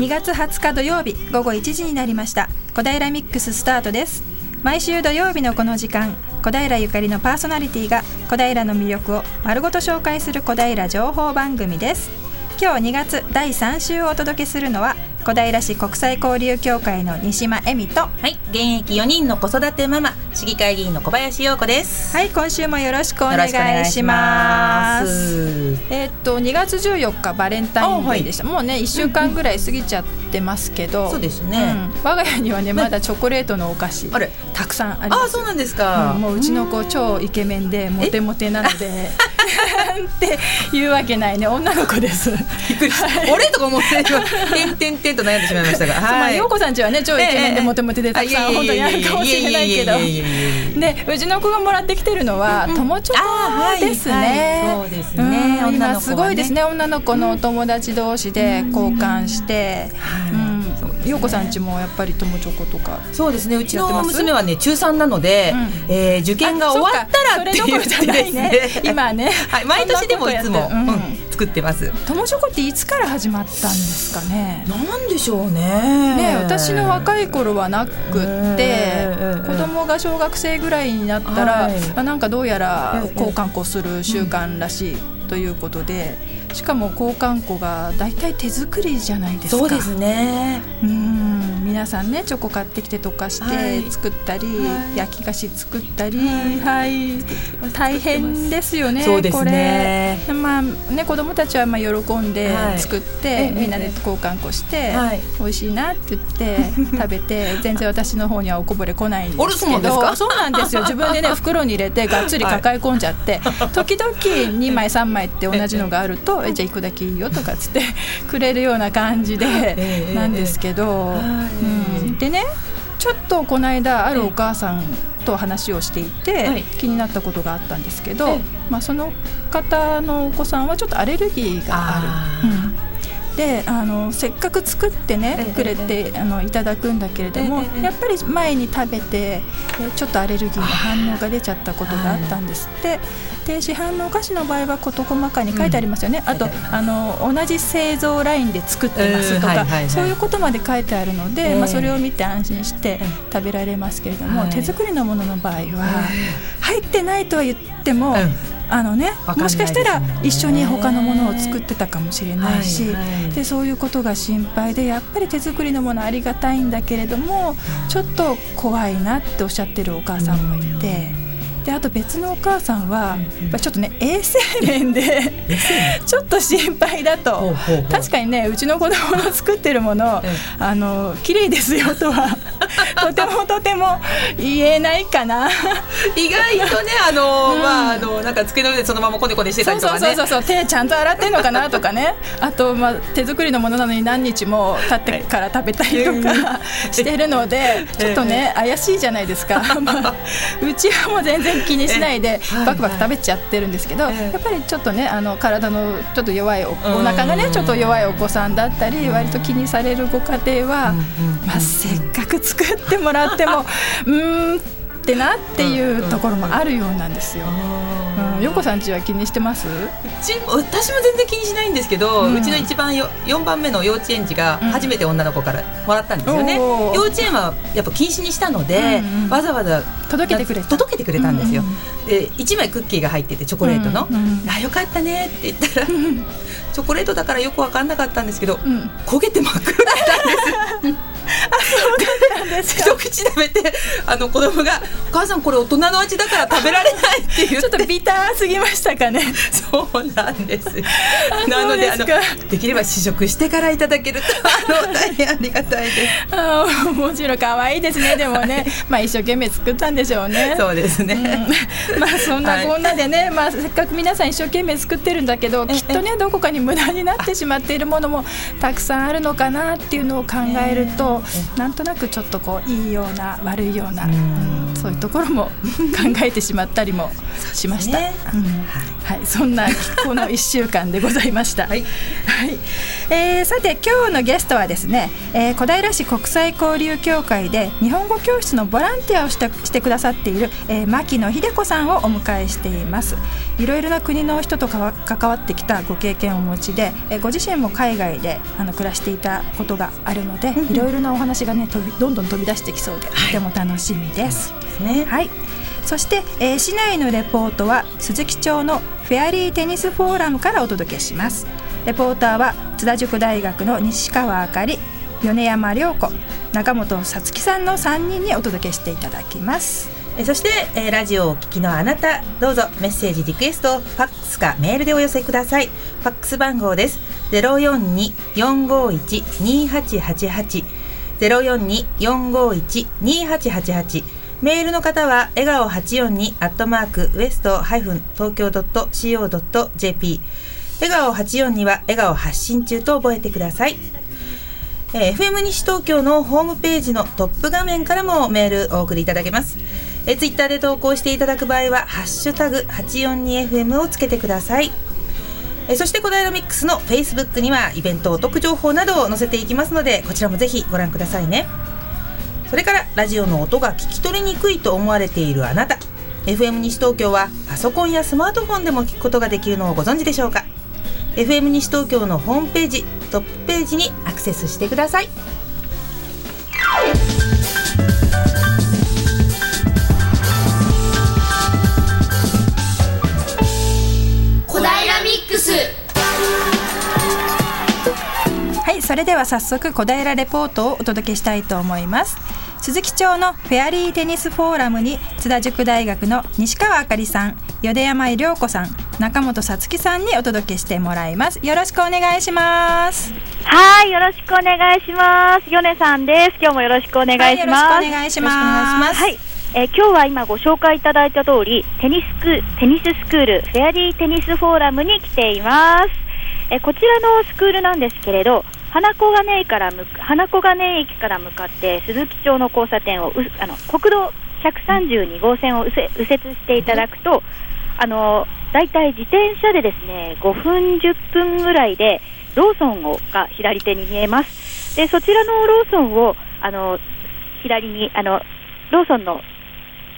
2月20日土曜日午後1時になりました。小平ミックススタートです。毎週土曜日のこの時間小平ゆかりのパーソナリティが小平の魅力を丸ごと紹介する小平情報番組です。今日2月第3週をお届けするのは小平市国際交流協会の西間恵美とはい現役4人の子育てママ市議会議員の小林陽子です。はい今週もよろしくお願いします。えっと2月14日バレンタインデーでした、はい、もうね1週間ぐらい過ぎちゃってますけど、うん、そうですね、うん、我が家にはねまだチョコレートのお菓子あれ。たくさんあります。あそうなんですか、うん、もううちの子超イケメンでモテモテなので。っていうわけないね。女の子です。びっくりした、俺とか思っててんてんてんと悩んでしまいましたが、はい、陽子さんちはね超イケメンでモテモテでたくさん本当にあるかもしれないけどねうちの子がもらってきてるのは友チョコですね、そうですね、今すごいですね女の子のお友達同士で交換して、うん陽子さんちもやっぱり友チョコとかそうですね。うちの娘はね中3なので、うん、えー、受験が終わったらって言ってですね。ね 今ね、はい、毎年でもいつも、うん、作ってます。友チョコっていつから始まったんですかね？なんでしょうね。ね私の若い頃はなくって子供が小学生ぐらいになったら、はい、なんかどうやら交換庫する習慣らしいということで、しかも交換庫が大体手作りじゃないですか。そうですね。うん皆さんねチョコ買ってきて溶かして作ったり、はい、焼き菓子作ったり、はい、大変ですよねそうですね。まあね子供たちはまあ喜んで作って、みんなで交換庫して、はい、美味しいなって言って 食べて全然私の方にはおこぼれ来ないんですけど。そうなんですよ。自分でね 袋に入れてがっつり抱え込んじゃって、時々2枚3枚って同じのがあるとえじゃあ1個だけいいよとかっつってくれるような感じでなんですけど、うん、でねちょっとこの間あるお母さんと話をしていて、気になったことがあったんですけど、まあ、その方のお子さんはちょっとアレルギーがある。うん。であのせっかく作ってねくれてあのいただくんだけれどもやっぱり前に食べてちょっとアレルギーの反応が出ちゃったことがあったんです。って。で市販のお菓子の場合は事細かに書いてありますよね、あとあの同じ製造ラインで作ってますとか、そういうことまで書いてあるので、まあ、それを見て安心して食べられますけれども、手作りのものの場合は入ってないとは言っても、あのね、もしかしたら一緒に他のものを作ってたかもしれないし、はいはい、でそういうことが心配でやっぱり手作りのものありがたいんだけれどもちょっと怖いなっておっしゃってるお母さんもいて。であと別のお母さんは、ちょっとね衛生面でちょっと心配だと。確かにねうちの子供の作ってるもの、あの綺麗ですよとは とてもとても言えないかな。意外とねあの、うん、まああのなんか机の上でそのままコネコネしてたりとかね。そうそうそう手ちゃんと洗ってんのかなとかね。あとまあ手作りのものなのに何日も経ってから食べたりとかしてるのでちょっとね怪しいじゃないですか、まあ、うちはもう全然気にしないでバクバク食べちゃってるんですけど、やっぱりちょっとねあの体のちょっと弱いおお腹がねちょっと弱いお子さんだったり割と気にされるご家庭は、まあ、せっかく作ってもらっても うんってなっていうところもあるようなんですよ。うん、よこさんちは気にしてます？うち私も全然気にしないんですけど、うん、うちの一番よ4番目の幼稚園児が初めて女の子からもらったんですよね、うん、幼稚園はやっぱ禁止にしたので、うんうん、わざわざ届けてくれ届けてくれたんですよ、うんうん、で1枚クッキーが入っててチョコレートの「うんうん、あよかったね」って言ったら チョコレートだからよく分かんなかったんですけど、焦げて真っ黒だったんです 一口食べてあの子供が「お母さんこれ大人の味だから食べられない」っていうちょっとビターすぎましたかね。そうなんですなのであのできれば試食してからいただけるとあの 大変ありがたいです。あもちろん可愛いですね。でもねまあ一生懸命作ったんでしょうね。そうですね、うん、まあそんなこんなでね、はい、まあせっかく皆さん一生懸命作ってるんだけどきっとねどこかに無駄になってしまっているものもたくさんあるのかなっていうのを考えると、なんとなくちょっとこういいような悪いような、う、そういうところも考えてしまったりもしました。ね。うん、はい、そんなこの1週間でございました。はい、はい、えー、さて今日のゲストはですね、えー、小平市国際交流協会で日本語教室のボランティアをしてしてくださっている、えー、牧野秀子さんをお迎えしています。いろいろな国の人と関わってきたご経験をお持ちで、えー、ご自身も海外であの暮らしていたことがあるので、いろいろなお話がね飛びどんどん飛び出してきそうで、とても楽しみです。ね、はい。そして、えー、市内のレポートは鈴木町のフェアリーテニスフォーラムからお届けします。レポーターは津田塾大学の西川あかり米山涼子中本さつきさんの3人にお届けしていただきます。えそして、えー、ラジオをお聞きのあなたどうぞメッセージリクエストファックスかメールでお寄せください。ファックス番号です。042-451-2888 042-451-2888メールの方は笑顔842アットマークウエストハイフン東京 .co.jp 笑顔842は笑顔発信中と覚えてください、えー、FM 西東京のホームページのトップ画面からもメールお送りいただけます。えー、ツイッターで投稿していただく場合は「ハッシュタグ #842FM」をつけてください。えそして小平ミックスのフェイスブックにはイベントお得情報などを載せていきますのでこちらもぜひご覧くださいね。それからラジオの音が聞き取りにくいと思われているあなた。FM 西東京はパソコンやスマートフォンでも聞くことができるのをご存知でしょうか？FM 西東京のホームページトップページにアクセスしてください。小平ミックス。はいそれでは早速小平レポートをお届けしたいと思います鈴木町のフェアリーテニスフォーラムに津田塾大学の西川あかりさん淀山井涼子さん中本さつきさんにお届けしてもらいます。よろしくお願いします。はいよろしくお願いします。米さんです。今日もよろしくお願いします、はい、よろしくお願いします。はい。えー、今日は今ご紹介いただいた通りテニスクテニススクールフェアリーテニスフォーラムに来ています、えー、こちらのスクールなんですけれど花小金井から花小金井駅から向かって鈴木町の交差点をあの国道132号線を右折していただくとあのだいたい自転車でですね5分10分ぐらいでローソンをが左手に見えます。でそちらのローソンをあの左にあのローソンの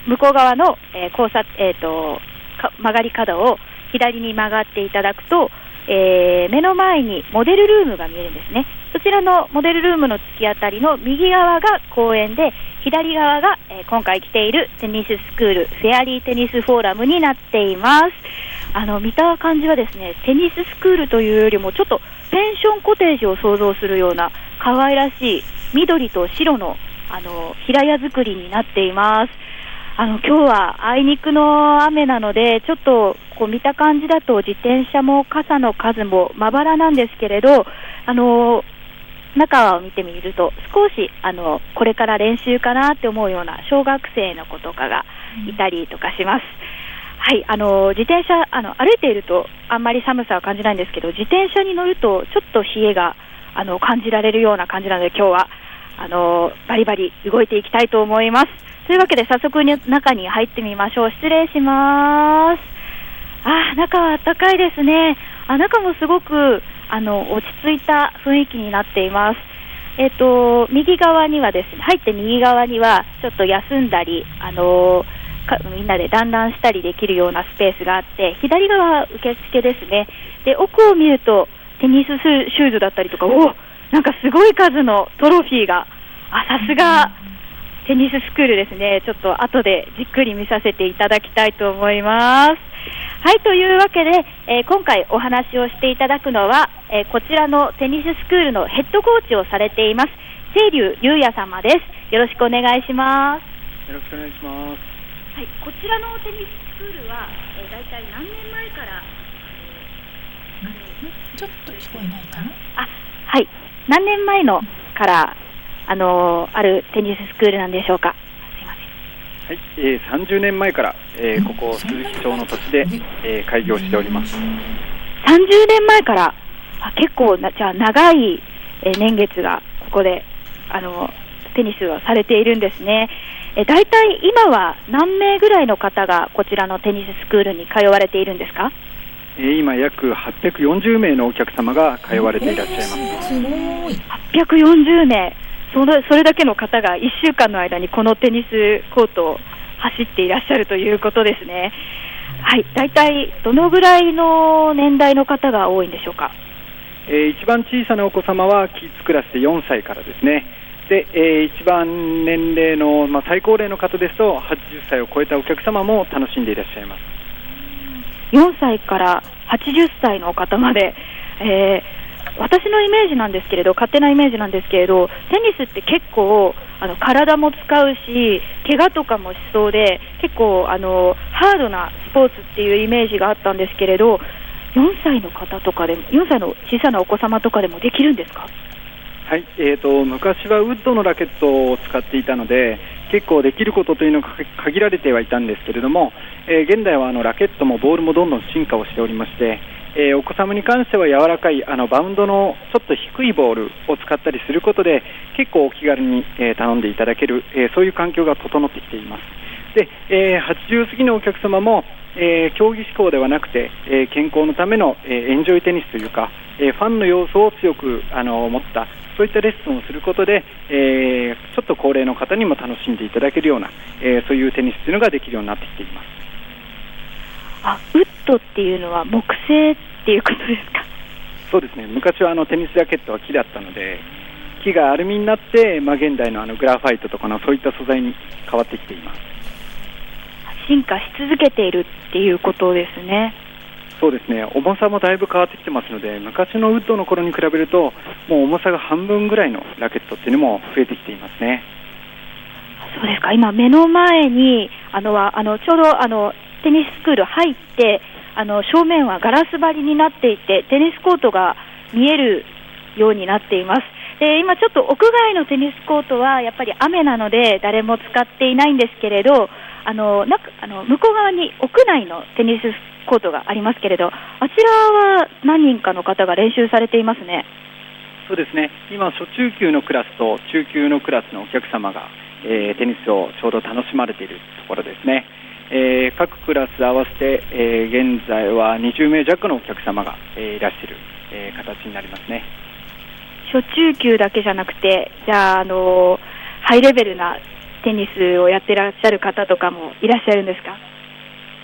向こう側の、えー、交差えーと曲がり角を左に曲がっていただくとえー、目の前にモデルルームが見えるんですね。そちらのモデルルームの突き当たりの右側が公園で左側が、えー、今回来ているテニススクールフェアリーテニスフォーラムになっています。あの見た感じはですねテニススクールというよりもちょっとペンションコテージを想像するような可愛らしい緑と白のあの平屋作りになっています。あの今日はあいにくの雨なので、ちょっとこう見た感じだと自転車も傘の数もまばらなんですけれど、あの中を見てみると、少しあのこれから練習かなって思うような小学生の子とかがいたりとかします。はい、あの自転車あの歩いているとあんまり寒さは感じないんですけど、自転車に乗るとちょっと冷えがあの感じられるような感じなので、今日はあのバリバリ動いていきたいと思います。というわけで早速に中に入ってみましょう。失礼します。あ、中は暖かいですね。あ、中もすごくあの落ち着いた雰囲気になっています。えっ、ー、と右側にはですね、入って右側にはちょっと休んだり、あのみんなで団らんしたりできるようなスペースがあって、左側受付ですね。で奥を見るとテニスシューズだったりとか、おなんかすごい数のトロフィーが、あさすがテニススクールですね、ちょっと後でじっくり見させていただきたいと思います。はい、というわけで、えー、今回お話をしていただくのは、えー、こちらのテニススクールのヘッドコーチをされています、清流優也様です。よろしくお願いします。よろしくお願いします。はい、こちらのテニススクールは、えー、大体何年前から、ちょっと聞こえないかな？あ、はい、何年前のからあのあるテニススクールなんでしょうか？はい、えー、30年前から、えー、ここ鈴木町の土地で、えー、開業しております。30年前から、あ結構なじゃあ長い、えー、年月がここであのテニスをされているんですね。え大体今は何名ぐらいの方がこちらのテニススクールに通われているんですか？え今約840名のお客様が通われていらっしゃいます。すごい。840名。それそれだけの方が1週間の間にこのテニスコートを走っていらっしゃるということですね。はい、大体どのぐらいの年代の方が多いんでしょうか？えー、一番小さなお子様はキッズクラスで4歳からですね。で、えー、一番年齢の、まあ、最高齢の方ですと80歳を超えたお客様も楽しんでいらっしゃいます4歳から80歳の方まで、えー、私のイメージなんですけれど勝手なイメージなんですけれどテニスって結構あの体も使うし怪我とかもしそうで結構あのハードなスポーツっていうイメージがあったんですけれど4歳の方とかでも4歳の小さなお子様とかでもできるんですか？はい、えーと、昔はウッドのラケットを使っていたので結構できることというのが限られてはいたんですけれども、えー、現代はあのラケットもボールもどんどん進化をしておりまして、えー、お子様に関しては柔らかいあのバウンドのちょっと低いボールを使ったりすることで結構お気軽に、えー、頼んでいただける、えそういう環境が整ってきています。で、え80過ぎのお客様も、え競技志向ではなくて、え健康のための、えエンジョイテニスというか、えファンの要素を強くあの持ったそういったレッスンをすることで、えー、ちょっと高齢の方にも楽しんでいただけるような、えー、そういうテニスというのができるようになってきています。あウッドっていうのは木製っていうことですか？そうですね。昔はあのテニスラケットは木だったので木がアルミになって、まあ、現代のあのグラファイトとかのそういった素材に変わってきています進化し続けているっていうことですね。そうですね。重さもだいぶ変わってきてますので昔のウッドの頃に比べるともう重さが半分ぐらいのラケットっていうのも増えてきていますね。そうですか。今目の前にあのあのちょうどあのテニススクール入ってあの正面はガラス張りになっていてテニスコートが見えるようになっています。で今ちょっと屋外のテニスコートはやっぱり雨なので誰も使っていないんですけれどあのなあの向こう側に屋内のテニスコートがありますけれど、あちらは何人かの方が練習されていますね。そうですね今、初中級のクラスと中級のクラスのお客様が、えー、テニスをちょうど楽しまれているところですね。えー、各クラス合わせて、えー、現在は20名弱のお客様が、えー、いらっしゃる、えー、形になりますね初中級だけじゃなくて、じゃあ、あのハイレベルなテニスをやってらっしゃる方とかもいらっしゃるんですか？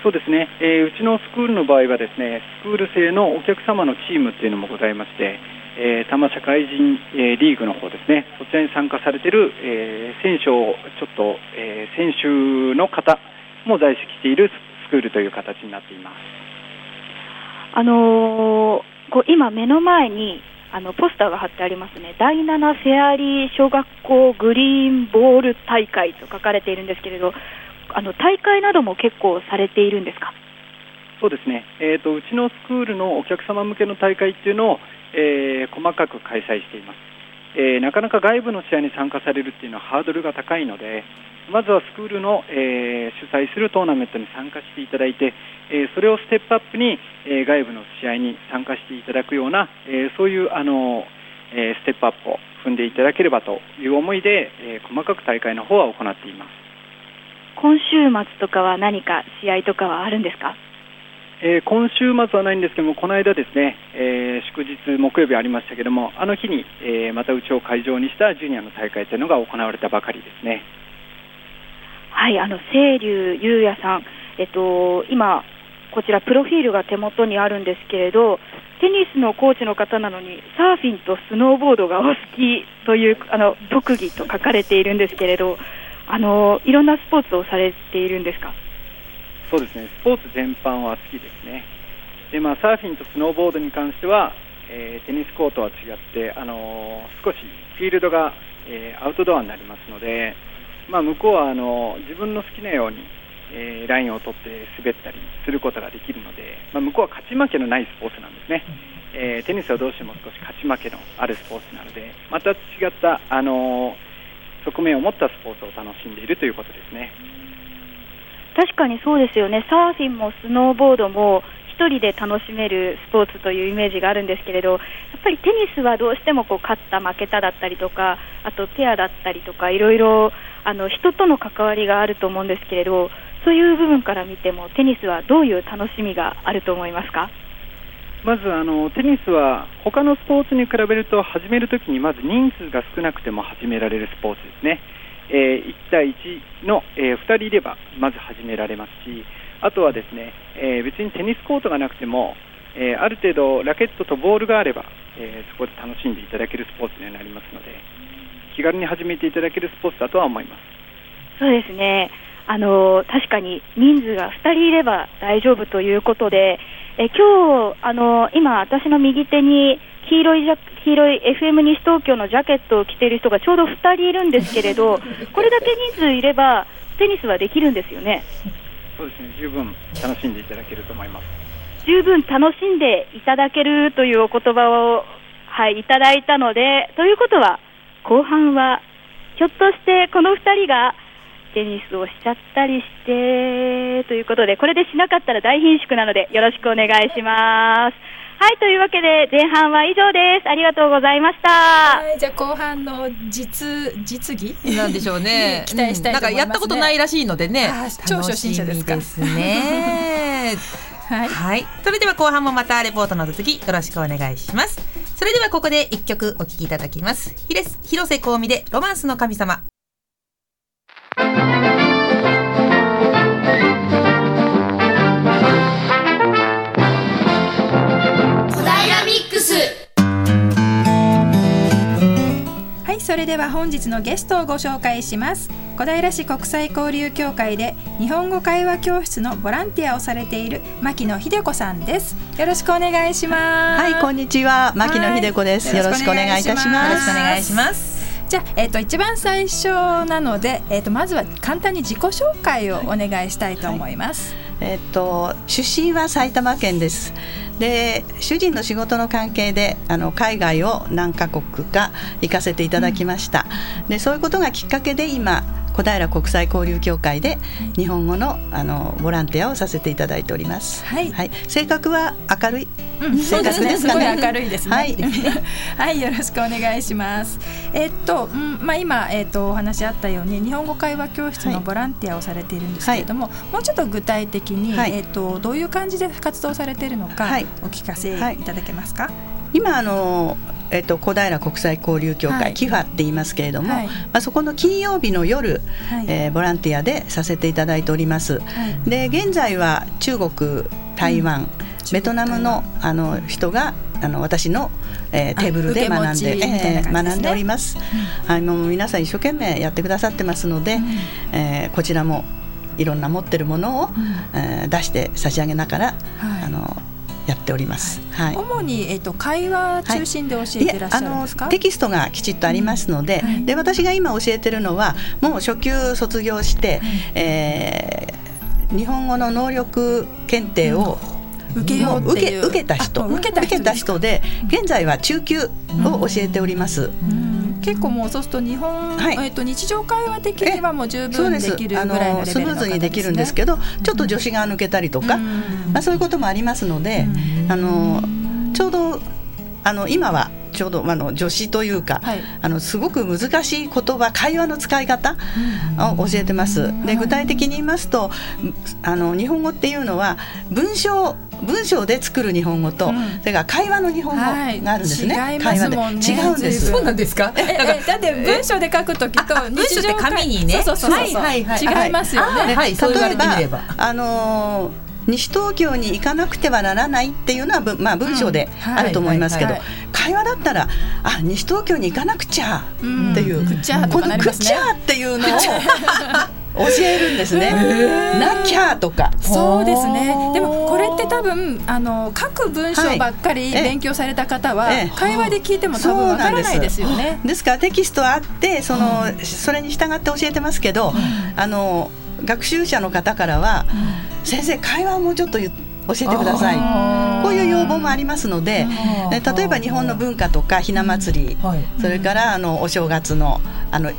そうですね、えー、うちのスクールの場合はですねスクール制のお客様のチームっていうのもございまして、えー、多摩社会人、えー、リーグの方ですね。そちらに参加されている、えー、選手をちょっと、えー、選手の方も在籍しているスクールという形になっています。あのー、こう今目の前にあのポスターが貼ってありますね、第7フェアリー小学校グリーンボール大会と書かれているんですけれど、あの大会なども結構されているんですか？そうですね、えーと、うちのスクールのお客様向けの大会っていうのを、えー、細かく開催しています、えー、なかなか外部の試合に参加されるっていうのはハードルが高いのでまずはスクールの、えー、主催するトーナメントに参加していただいて、えそれをステップアップに、え外部の試合に参加していただくような、えそういうあの、えステップアップを踏んでいただければという思いで、え細かく大会の方は行っています今週末とかは何か試合とかはあるんですか、えー、今週末はないんですけども、この間ですね、えー、祝日、木曜日ありましたけども、あの日に、えー、またうちを会場にしたジュニアの大会というのが行われたばかりですね。はい、あの清流優也さん、えっと、今、こちらプロフィールが手元にあるんですけれど、テニスのコーチの方なのに、サーフィンとスノーボードがお好きというあの特技と書かれているんですけれど、あのいろんなスポーツをされているんですか？そうですね、スポーツ全般は好きですね。でまあ、サーフィンとスノーボードに関しては、えー、テニスコートは違って、あのー、少しフィールドが、えー、アウトドアになりますので、まあ、向こうはあの自分の好きなように、えラインを取って滑ったりすることができるので、まあ、向こうは勝ち負けのないスポーツなんですね。えテニスはどうしても少し勝ち負けのあるスポーツなので、また違った、あの側面を持ったスポーツを楽しんでいるということですね確かにそうですよね、サーフィンもスノーボードも1人で楽しめるスポーツというイメージがあるんですけれど、やっぱりテニスはどうしてもこう勝った負けただったりとか、あとペアだったりとか、いろいろあの人との関わりがあると思うんですけれど、そういう部分から見ても、テニスはどういう楽しみがあると思いますか？まずあのテニスは他のスポーツに比べると始めるときにまず人数が少なくても始められるスポーツですね。えー、1対1の、えー、2人いればまず始められますしあとはですね、えー、別にテニスコートがなくても、えある程度ラケットとボールがあれば、えそこで楽しんでいただけるスポーツになりますので気軽に始めていただけるスポーツだとは思いますそうですねあの確かに人数が2人いれば大丈夫ということで、え今日あの今、私の右手に黄色いジャ黄色い FM 西東京のジャケットを着ている人がちょうど2人いるんですけれど、これだけ人数いれば、テニスはできるんですよね。そうですね、十分楽しんでいただけると思います。十分楽しんでいただけるというお言葉を、はい、いただいたので、ということは、後半は、ひょっとしてこの2人がテニスをしちゃったりしてということで、これでしなかったら大貧縮なので、よろしくお願いします。はい、というわけで前半は以上です。ありがとうございました。はい、じゃあ後半の実実技？なんでしょうね。期待したい、ね、なんかやったことないらしいのでね。超初心者ですですね。はい、はい、それでは後半もまたレポートの続きよろしくお願いします。それではここで一曲お聴きいただきます。広瀬香美でロマンスの神様。それでは本日のゲストをご紹介します。小平市国際交流協会で日本語会話教室のボランティアをされている牧野秀子さんです。よろしくお願いします。はいこんにちは。牧野秀子です、よろしくお願いいたします。よろしくお願いします。じゃあ、えーと、一番最初なので、えーと、まずは簡単に自己紹介をお願いしたいと思います。はい、えっ、と出身は埼玉県です。で主人の仕事の関係であの海外を何カ国か行かせていただきました、うん、でそういうことがきっかけで今小平国際交流協会で日本語のあのボランティアをさせていただいております。はい、はい、性格は明るい、うん、性格ですかね？明るいですね。はい、はい、よろしくお願いします。えっと、うん、まあ今えっとお話あったように日本語会話教室のボランティアをされているんですけれども、はい、もうちょっと具体的に、はい、えっとどういう感じで活動されているのか、お聞かせいただけますか？今あのえっと、小平国際交流協会、はい、キファって言いますけれども、はい、まあ、そこの金曜日の夜、はい、えー、ボランティアでさせていただいております。で現在は中国台湾、うん、ベトナムのあの人があの私の、えー、テーブルで学んで、ね、えー、学んでおります、うん、はい、もう皆さん一生懸命やってくださってますので、うん、えー、こちらもいろんな持ってるものを、うん、えー、出して差し上げながら、はい、あのやっております。はい。主にえっ、と会話中心で教えてらっしゃるんですか？テキストがきちっとありますので、で私が今教えてるのはもう初級卒業して、えー、日本語の能力検定を、受けよう受け受けた人。受けた人で現在は中級を教えております。うん結構もうそうすると日本、はい、えっと日常会話的にはもう十分できるぐらいのレベルの、ね、スムーズにできるんですけど、ちょっと助詞が抜けたりとか、まあそういうこともありますので、あのちょうどあの今はちょうどあの助詞というか、はい、あのすごく難しい言葉会話の使い方を教えてます。で具体的に言いますとあの日本語っていうのは文章文章で作る日本語と、うん、それから会話の日本語があるんですね。はい、会話で。違うんです。そうなんですか？ええだって文章で書くときと日常紙にね、そうそうそうそう、はいはいはい、違いますよね。はい、例えばあのー西東京に行かなくてはならないっていうのは、まあ、文章であると思いますけど、会話だったらあ西東京に行かなくちゃっていう、この「くちゃ」っていうのを教えるんですね。なきゃとか。そうですね。でもこれって多分あの書く文章ばっかり勉強された方は、会話で聞いても多分わからないですよね。ですからテキストあってその、それに従って教えてますけど、あの学習者の方からは、先生会話をもうちょっと教えてください。こういう要望もありますので例えば日本の文化とかひな祭り、それからあのお正月のあの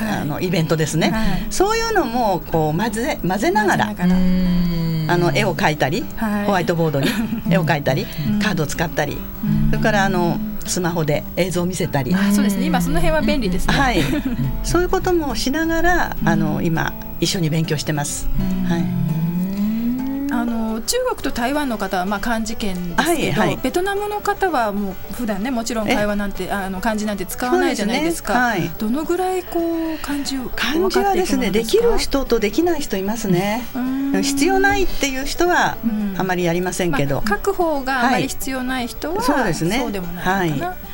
あのイベントですね、そういうのもこう混ぜ混ぜながらあの絵を描いたり、ホワイトボードに 絵を描いたり、カードを使ったり、それからあのスマホで映像を見せたり。そうですね。今その辺は便利ですね、はい、そういうこともしながらあの今一緒に勉強してます。はい中国と台湾の方はまあ漢字圏ですけど、はいはい、ベトナムの方はもう普段ねもちろん会話なんてあの漢字なんて使わないじゃないですか。すね。はい、どのぐらいこう漢字を漢字はですねできる人とできない人いますね。必要ないっていう人はあまりやりませんけど、まあ、書く方があまり必要ない人は、そうですね。そうでもないかな。はい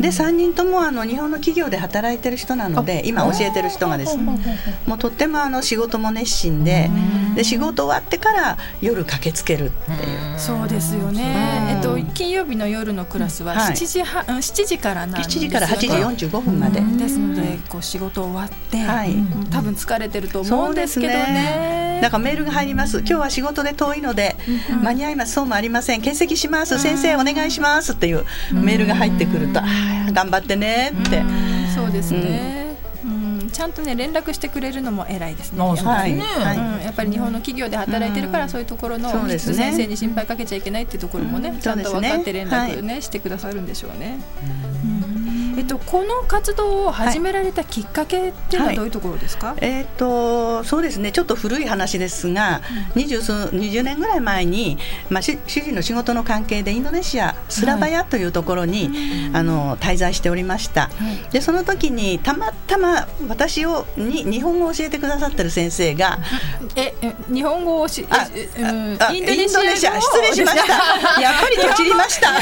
で3人ともあの日本の企業で働いてる人なので今教えてる人がですね。もうとってもあの仕事も熱心でで仕事終わってから夜駆けつけるっていう。そうですよね、えっと、金曜日の夜のクラスは7時,、は7時からなんです7時から8時45分まで。ですのでこう仕事終わって、はい、多分疲れてると思うんですけどね。だからメールが入ります。今日は仕事で遠いので間に合います。そうもありません。欠席します。先生お願いしますっていうメールが入ってくると頑張ってねって。そうですね、ちゃんとね連絡してくれるのも偉いですね。やっぱりね、はい、やっぱり日本の企業で働いてるから、そういうところの、ね、先生に心配かけちゃいけないっていうところもね、ちゃんと分かって連絡ね、してくださるんでしょうね。えっと、この活動を始められたきっかけっていうのはどういうところですか、はい、えー、っとそうですね。ちょっと古い話ですが、うん、20, 20年ぐらい前に、まあ、主人の仕事の関係でインドネシアスラバヤというところに、はい、あの滞在しておりました、はい、でその時にたまたま私をに日本語を教えてくださってる先生がえ日本語をしあ、うん、インドネシア失礼しました。やっぱりとちりました。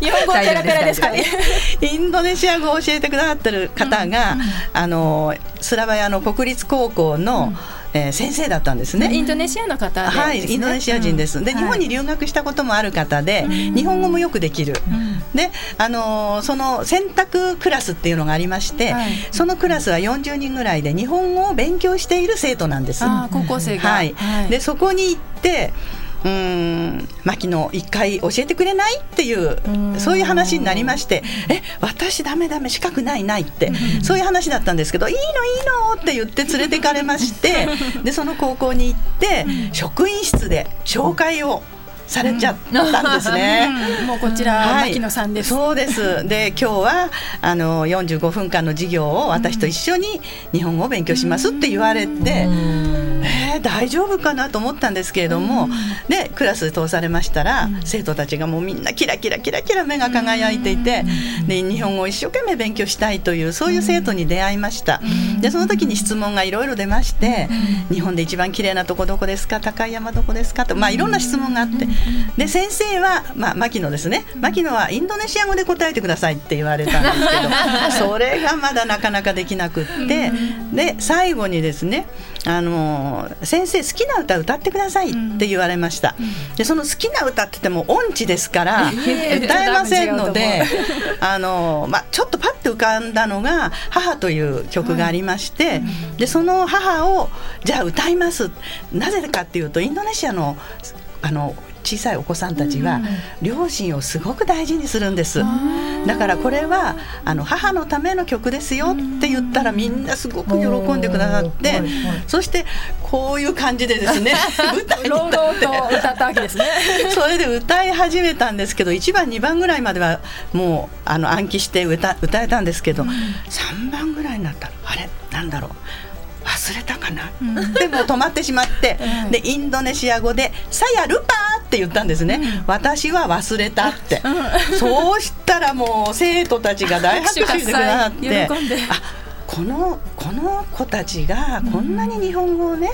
日本語ペラペラですかね。インドネシアシア語を教えてくださってる方が、あのスラバヤの国立高校の、えー、先生だったんですね。インドネシアの方、ね、はい、インドネシア人です。で、日本に留学したこともある方で、日本語もよくできる。で、あのー、その選択クラスっていうのがありまして、はい、そのクラスは40人ぐらいで日本語を勉強している生徒なんです。高校生が。はい。で、そこに行って。うん。牧野一回教えてくれない？っていうそういう話になりましてえ私ダメダメ資格ないないって。そういう話だったんですけどいいのいいのって言って連れてかれまして でその高校に行って職員室で紹介をされちゃったんですね。うん、もうこちら、はい、牧野さんです。そうです。で今日はあの45分間の授業を私と一緒に日本語を勉強しますって言われて。えー、大丈夫かなと思ったんですけれども、でクラス通されましたら、生徒たちがもうみんなキラキラキラキラ目が輝いていて、で日本語を一生懸命勉強したいというそういう生徒に出会いました。でその時に質問がいろいろ出まして、日本で一番綺麗なとこどこですか？高い山どこですか？とまあいろんな質問があって、で先生は、まあ、牧野ですね。牧野はインドネシア語で答えてくださいって言われたんですけど それがまだなかなかできなくってで最後にですねあの先生好きな歌歌ってくださいって言われました、でその好きな歌って言っても音痴ですから 歌えませんので あの、まあ、ちょっとパッと浮かんだのが「母」という曲がありまして、でその母をじゃあ歌います。なぜかっていうとインドネシアのあの小さいお子さんたちは両親をすごく大事にするんです、だからこれはあの母のための曲ですよって言ったらみんなすごく喜んでくださって、そしてこういう感じでですね 歌いと歌ったわけですね。それで歌い始めたんですけど1番2番ぐらいまではもうあの暗記して歌歌えたんですけど、うん、3番ぐらいになったらあれ？なんだろう？忘れたかな、うん、でも止まってしまって、うん、でインドネシア語で「さやルパー」って言ったんですね、うん、私は忘れたって、そうしたらもう生徒たちが大拍手してくださって。あこのこの子たちがこんなに日本語をね、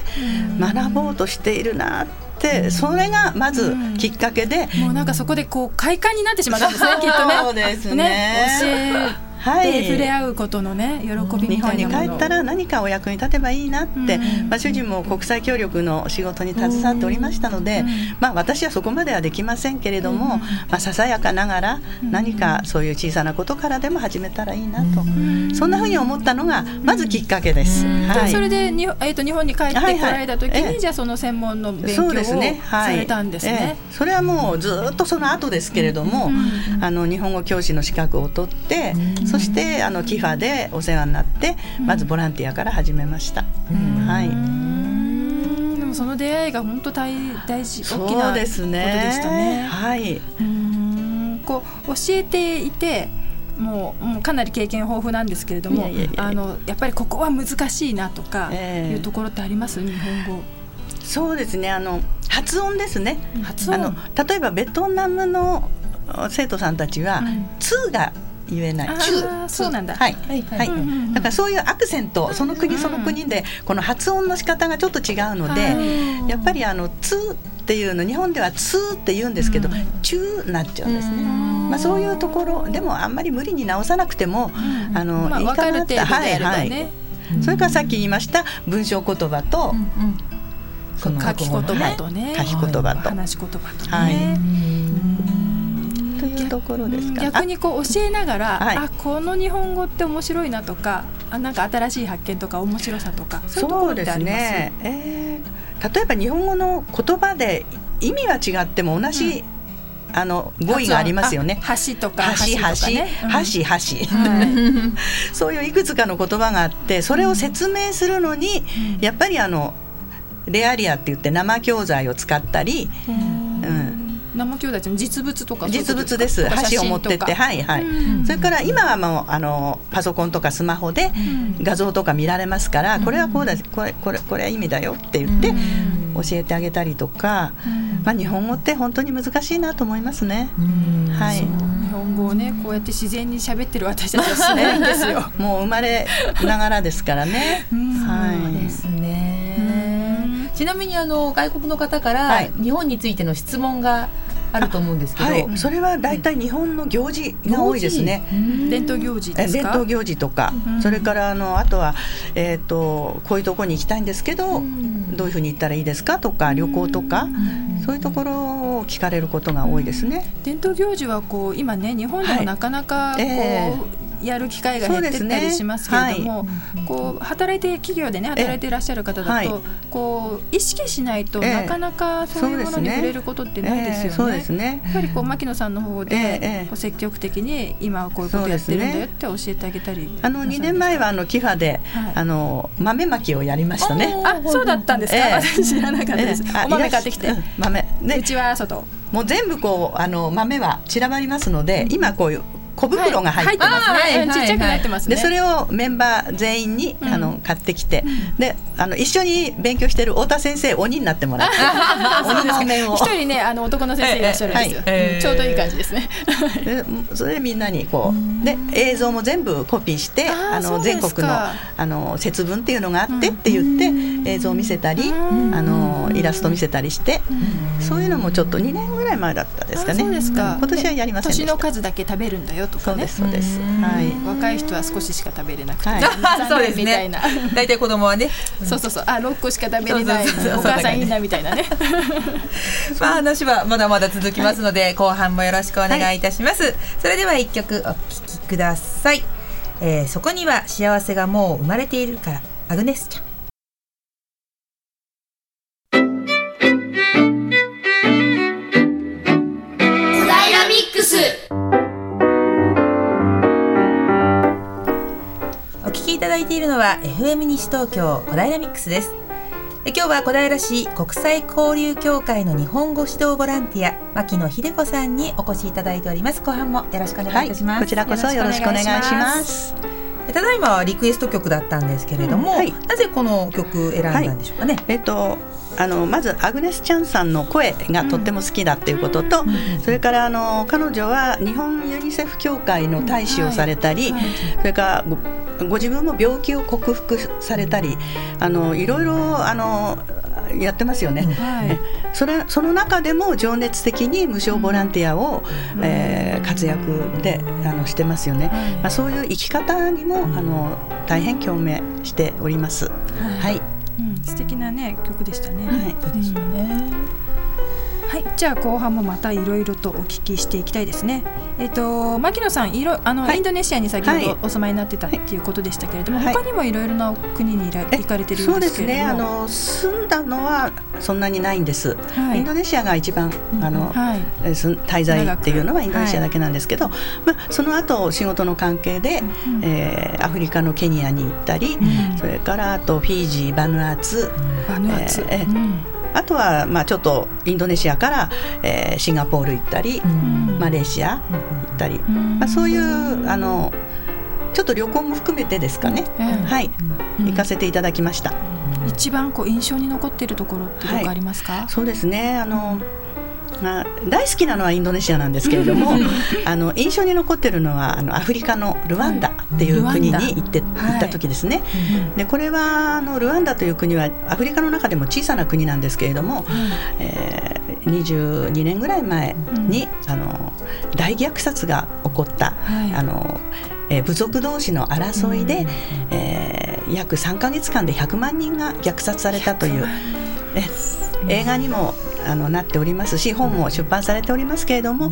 学ぼうとしているなって。それがまずきっかけで、もうなんかそこでこう快感になってしまったんですねきっとね。そうですね。ねはい、触れ合うことのね喜び日本に帰ったら何かお役に立てばいいなって、うん、まあ、主人も国際協力の仕事に携わっておりましたので、うん、まあ、私はそこまではできませんけれども、うん、まあ、ささやかながら何かそういう小さなことからでも始めたらいいなと、そんなふうに思ったのがまずきっかけです。はい、それでに、えーと、日本に帰ってこられた時に、じゃあその専門の勉強をされたんですね。それはもうずっとその後ですけれども、あの日本語教師の資格を取って、そしてあのキファでお世話になってまずボランティアから始めました。はい。でもその出会いが本当大大事大きなことでしたね。はい。こう教えていて。もうもうかなり経験豊富なんですけれどもあのやっぱりここは難しいなとかいうところってあります、えー、日本語。そうですね。あの発音ですね。発音。あの例えばベトナムの生徒さんたちは「つ、うん」が言えない。そうなんだ。はい。はい。はい。だからそういうアクセント、その国その国でこの発音の仕方がちょっと違うので、やっぱりあのつっていうの日本ではつって言うんですけど、ちゅうなっちゃうんですね。まあそういうところでもあんまり無理に直さなくても、あのいいかなって。はいはい。それからさっき言いました文章言葉と。その書き言葉とね。書き言葉と。話し言葉とね。うところですか逆にこう教えながら、はい、あこの日本語って面白いなとかあなんか新しい発見とか面白さとかそういうところってあります？ね、えー、例えば日本語の言葉で意味は違っても同じ、うん。あの語彙がありますよね。橋とか橋橋橋橋、そういういくつかの言葉があってそれを説明するのに、やっぱりあのレアリアって言って生教材を使ったり、うん生兄弟の実物とか実物です。箸を持ってって。はいはい、うん、それから今はもうあのパソコンとかスマホで画像とか見られますから、うん、これはこうだこれこれこれは意味だよって言って教えてあげたりとか、まあ、日本語って本当に難しいなと思いますね。はい、日本語をねこうやって自然に喋ってる私たちはすごいんですよ。もう生まれながらですからね。はい、ですね。ちなみにあの外国の方から日本についての質問があると思うんですけど、はい、それは大体日本の行事が多いですね。伝統行事伝統行事とか、それからあのあとはえっ、ー、とこういうところに行きたいんですけど、どういうふうに行ったらいいですかとか旅行とか、そういうところを聞かれることが多いですね。伝統行事はこう今ね日本でもなかなかこう、はいえ。ーやる機会が減ってったりしますけれども、ね。はい、こう働いて企業でね働いていらっしゃる方だと、こう意識しないとなかなかそういうものに触れることってないですよね。そうですね。やっぱりこう牧野さんの方で、こう積極的に今はこういうことやってるんだよって教えてあげたり。あの2年前はあのキファで、あの豆まきをやりましたね。あそうだったんですか、私知らなかったです。お豆買ってきて、豆。ね。うちは外。もう全部こうあの豆は散らばりますので、今こういう小袋が入ってますね。はい、ちっちゃくなってますね。でそれをメンバー全員に、あの買ってきて、であの一緒に勉強してる太田先生鬼になってもらって、鬼の面を。一人ねあの男の先生いらっしゃるんですよ。ちょうどいい感じですね。でそれでみんなにこうで映像も全部コピーしてあの全国のあの節分っていうのがあってって言って映像を見せたりあのイラスト見せたりしてそういうのもちょっと2年ぐらい前だったですかね。そうですか。今年はやりません年の数だけ食べるんだよとかね。そうですはい。若い人は少ししか食べれなくて、はい、そうですね。みたいな。大体子供はね、そうそうそう。あ六個しか食べれない。お母さんいいなみたいなね。まあ話はまだまだ続きますので、後半もよろしくお願いいたします、それでは一曲お聴きください、えー、そこには幸せがもう生まれているからアグネスちゃんているのは FM 西東京小平ミックスです。今日は小平市国際交流協会の日本語指導ボランティア牧野秀子さんにお越しいただいております。後半もよろしくお願いいたします、はい、こちらこそよろしくお願いします。ただいまはリクエスト曲だったんですけれども、うんはい、なぜこの曲選んだんでしょうかね、はい、えっとあのまずアグネス・チャンさんの声がとっても好きだっていうことと、それからあの彼女は日本ユニセフ協会の大使をされたり、それからご自分も病気を克服されたりあのいろいろあのやってますよね、はい、それその中でも情熱的に無償ボランティアを、うん、えー、活躍であのしてますよね、はい、まあ、そういう生き方にもあの大変共鳴しております。はい、うん、素敵なね曲でしたね。はい、そうですよね。ははいじゃあ後半もまたいろいろとお聞きしていきたいですね。えっ、ー、と牧野さんいろあの、はい、インドネシアに先ほどお住まいになってたってい。うことでしたけれども、はい、他にもいろいろな国に行かれてるようですけれども、そうですね。あの住んだのはそんなにないんです、はい、インドネシアが一番あの、はい、滞在っていうのはインドネシアだけなんですけど、まあ、その後仕事の関係で、うん、えー、アフリカのケニアに行ったり、うん、それからあとフィジーバヌアツ、バヌアツ、えー、うんあとはまあちょっとインドネシアから、えー、シンガポール行ったり、マレーシア行ったり、まあ、そういうあのちょっと旅行も含めてですかね、はい、行かせていただきました。一番こう印象に残っているところってどこありますか、はい、そうですね。あの、まあ、大好きなのはインドネシアなんですけれども あの印象に残ってるのはあのアフリカのルワンダっていう国に行って、行った時ですね。でこれはあのルワンダという国はアフリカの中でも小さな国なんですけれども、えー、22年ぐらい前に、あの大虐殺が起こった、あのえー、部族同士の争いで、えー、約3か月間で100万人が虐殺されたという。え映画にもあのなっておりますし本も出版されておりますけれども、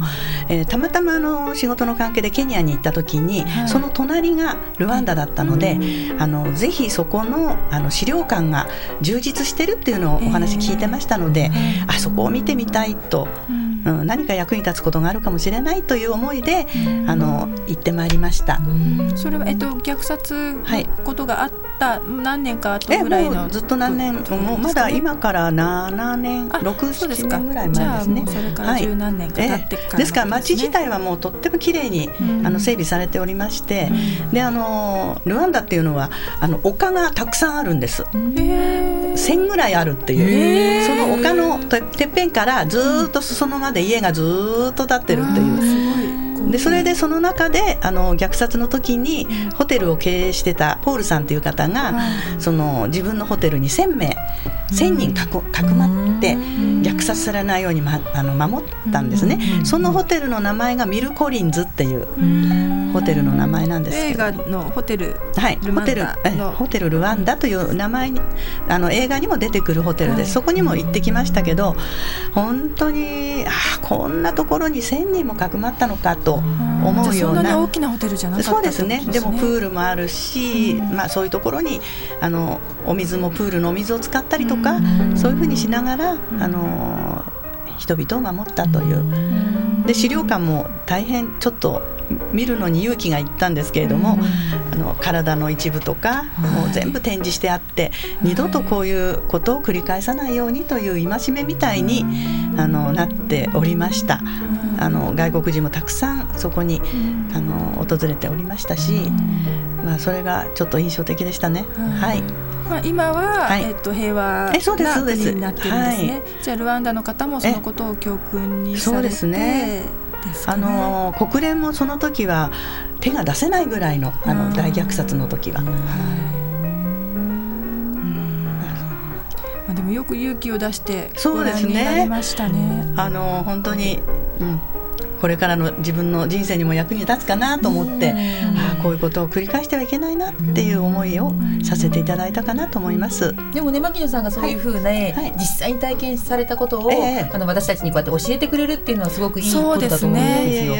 えー、たまたまあの仕事の関係でケニアに行った時に、はい、その隣がルワンダだったので、あのぜひそこのあの資料館が充実してるっていうのをお話聞いてましたので、あそこを見てみたいと。うん、何か役に立つことがあるかもしれないという思いで、あの行ってまいりました。それはえっと虐殺ことがあった何年か後ぐらいのずっと何年もうまだ今から7年六七年ぐらい前ですね。それから十何年か経ってから、ですから町自体はもうとっても綺麗にあの整備されておりまして、であのルワンダっていうのはあの丘がたくさんあるんです。千ぐらいあるっていう。その丘のてっぺんからずっと裾野まで家がずっと建ってるっていう。でそれでその中であの虐殺の時にホテルを経営してたポールさんという方が、その自分のホテルに1,000名1,000人かこかくまって虐殺されないように、ま、あの守ったんですね、そのホテルの名前がミル・コリンズっていうホテルの名前なんです映画のホテル。はいホテルホテルルワンダという名前にあの映画にも出てくるホテルです、そこにも行ってきましたけど本当にあこんなところに1,000人もかくまったのかと思うような。大きなホテルじゃなかそうですね。でもプールもあるし、まあ、そういうところにあのお水もプールのお水を使ったりとか、そういうふうにしながらあの人々を守ったという。で資料館も大変ちょっと見るのに勇気がいったんですけれども、あの体の一部とかもう全部展示してあって、二度とこういうことを繰り返さないようにという戒めみたいにあのなっておりました。あの外国人もたくさんそこにあの訪れておりましたし、まあ、それがちょっと印象的でしたね。はいまあ、今は、はい、えっと、平和な国になってるんですね。はい、じゃあルワンダの方もそのことを教訓にされてそうですね。あの国連もその時は手が出せないぐらいのあの大虐殺の時は。まあ、でもよく勇気を出してご覧になりましたね。ね。あの本当に、うんこれからの自分の人生にも役に立つかなと思って、ああこういうことを繰り返してはいけないなっていう思いをさせていただいたかなと思います。でもね牧野さんがそういうふうね、はい、実際に体験されたことを、えー、あの私たちにこうやって教えてくれるっていうのはすごくいいことだと思うんですよ。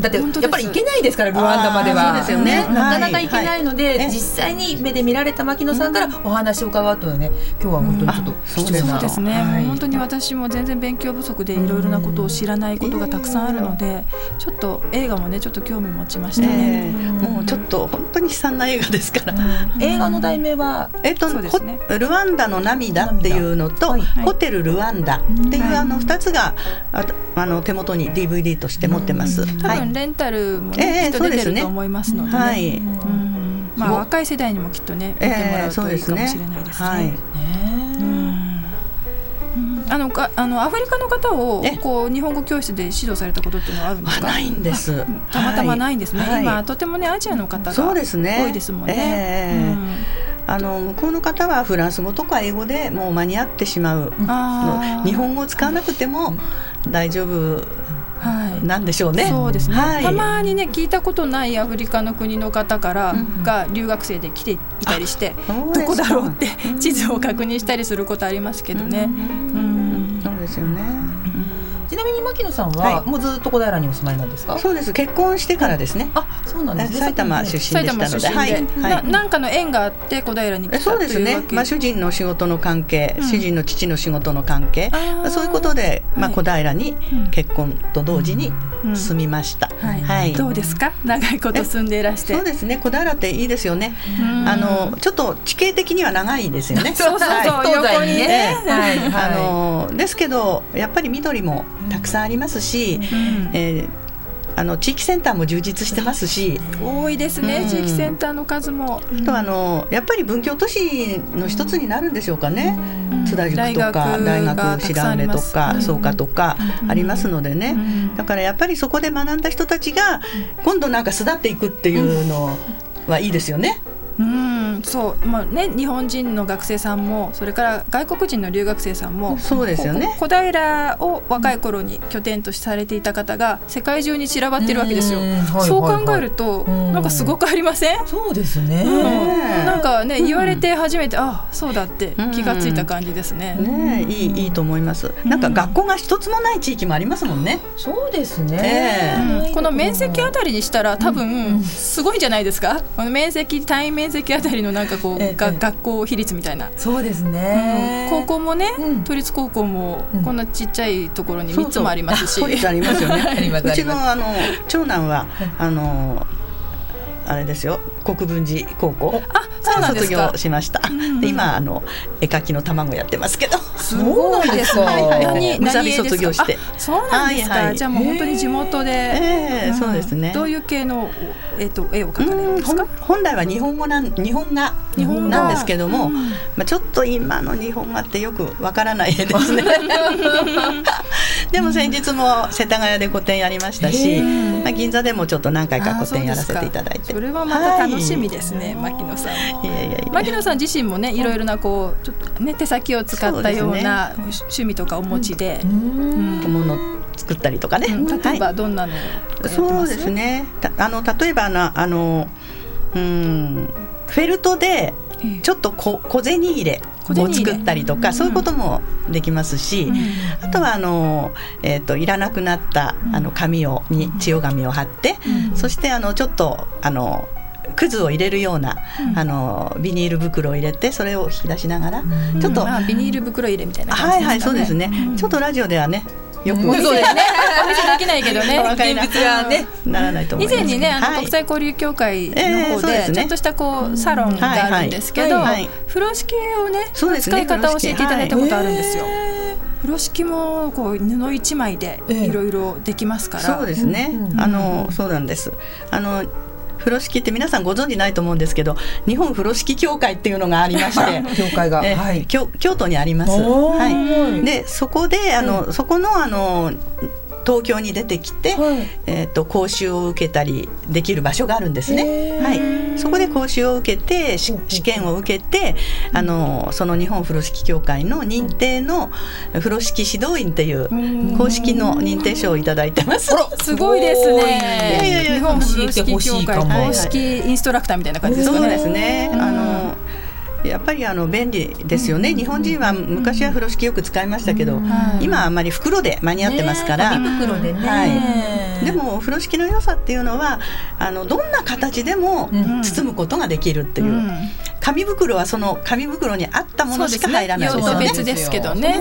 だってやっぱり行けないですからルワンダまでは。そうですよね、なかなか行けないので、はい、実際に目で見られた牧野さんからお話を伺うとね今日は本当にちょっと貴重な、そうですね、はい、本当に私も全然勉強不足でいろいろなことを知らないことがたくさんあるので、ちょっと映画もねちょっと興味持ちましたね、え。ー、もうちょっと本当に悲惨な映画ですから、映画の題名はえっと、ね、ルワンダの涙っていうのと、はい、ホテルルワンダっていう、あの二つがああの手元に DVD として持ってます、多分レンタルも、ね、きっと出てると思いますので、ね、はい、まあ若い世代にもきっとね見てもらうといいかもしれないですね。はいあのかあのアフリカの方をこう日本語教室で指導されたことっていうのはあるんですか？ないんです。たまたまないんですね。はい、今とてもねアジアの方が多いですもんね。ねえ。ーうん。あの向こうの方はフランス語とか英語でもう間に合ってしまう。日本語を使わなくても大丈夫なんでしょうね。そうですね、はい、たまにね聞いたことないアフリカの国の方からが留学生で来ていたりして、うん、どこだろうって地図を確認したりすることありますけどね。うん、そうですよね。牧野さんは、もうずっと小平にお住まいなんですか？そうです。結婚してからですね、あそうなんですね。埼玉出身でしたので。はい。ななんかの縁があって小平に来たそうですね。まあ主人の仕事の関係、主人の父の仕事の関係。そういうことで、まあ、小平に結婚と同時に住みました、はい。どうですか？長いこと住んでいらして。そうですね。小平っていいですよね。あのちょっと地形的には長いですよね。そうそうそう、横にね、はい。あのですけどやっぱり緑もたくさんありますし、えーあの地域センターも充実してますし多いですね、うん、地域センターの数も。とあのやっぱり文教都市の一つになるんでしょうかね、津田塾とか大学白梅とか創価とかありますのでね、だからやっぱりそこで学んだ人たちが今度なんか巣立っていくっていうのはいいですよね。うんそうまあね日本人の学生さんもそれから外国人の留学生さんもそうですよね。小平を若い頃に拠点とされていた方が世界中に散らばってるわけですよ。そう考えるとなんかすごくありません？そうですね、うん、なんかね言われて初めて、あそうだって気がついた感じですね。ねいいいいと思います。なんか学校が一つもない地域もありますもんね。そうですね、この面積あたりにしたら多分すごいんじゃないですか？この面積単位面面積あたりのなんかこう、ええ、が学校比率みたいなそうですね、うん、高校もね、うん、都立高校もこんなちっちゃいところに3つもありますし、うありますよねうちのあの長男はあのあれですよ国分寺高校あそうなん卒業しました、で今あの絵描きの卵やってますけどすごいですねむさび卒業してそうなんですか、じゃあもう本当に地元で、えーそうですね。どういう系の、えー、と絵を描かれるんですか？本来は日本語なん日本画日本なんですけども、まあ、ちょっと今の日本画ってよくわからない絵ですね。でも先日も世田谷で個展やりましたし、まあ、銀座でもちょっと何回か個展やらせていただいて。それはまた楽しみですね、はい、牧野さんいやいやいや牧野さん自身もねいろいろなこうちょっとね手先を使ったような趣味とかお持ちで、小物作ったりとかね、例えばどんなの、そうですね。あの例えばなあのうんフェルトでちょっと小小銭入れ。を作ったりとか、そういうこともできますし、あとはあの、えーと、いらなくなったあの紙をに千代紙を貼って、そしてあのちょっとあのくずを入れるような、あのビニール袋を入れてそれを引き出しながら、ちょっと、ビニール袋入れみたいな感じですかね。はいはいそうですね。ちょっとラジオではねよく、そうですね。お見せできないけどね。現物はねならないと以前にね、あの国際交流協会の方でちょっとしたこうサロンがあるんですけど、風呂敷をね使い方を教えていただいたことあるんですよ。風呂敷もこう布一枚でいろいろできますから。そうですね。あのそうなんです。あの風呂敷って皆さんご存知ないと思うんですけど日本風呂敷協会っていうのがありまして 協会が、はい、京京都にあります。はい、でそこであの、そこのあの東京に出てきて、はい、えーと、講習を受けたりできる場所があるんですね。はい、そこで講習を受けて試験を受けてあのその日本風呂敷協会の認定の風呂敷指導員っていう公式の認定証をいただいてます。すごいですね。いやいや日本風呂敷協会公式インストラクターみたいな感じですかね。そうですね。あのやっぱりあの便利ですよね、日本人は昔は風呂敷よく使いましたけど、今はあまり袋で間に合ってますから、袋でね、はい、でも風呂敷の良さっていうのはあのどんな形でも包むことができるっていう、紙袋はその紙袋に合ったものしか入らないですよね。別ですけどね。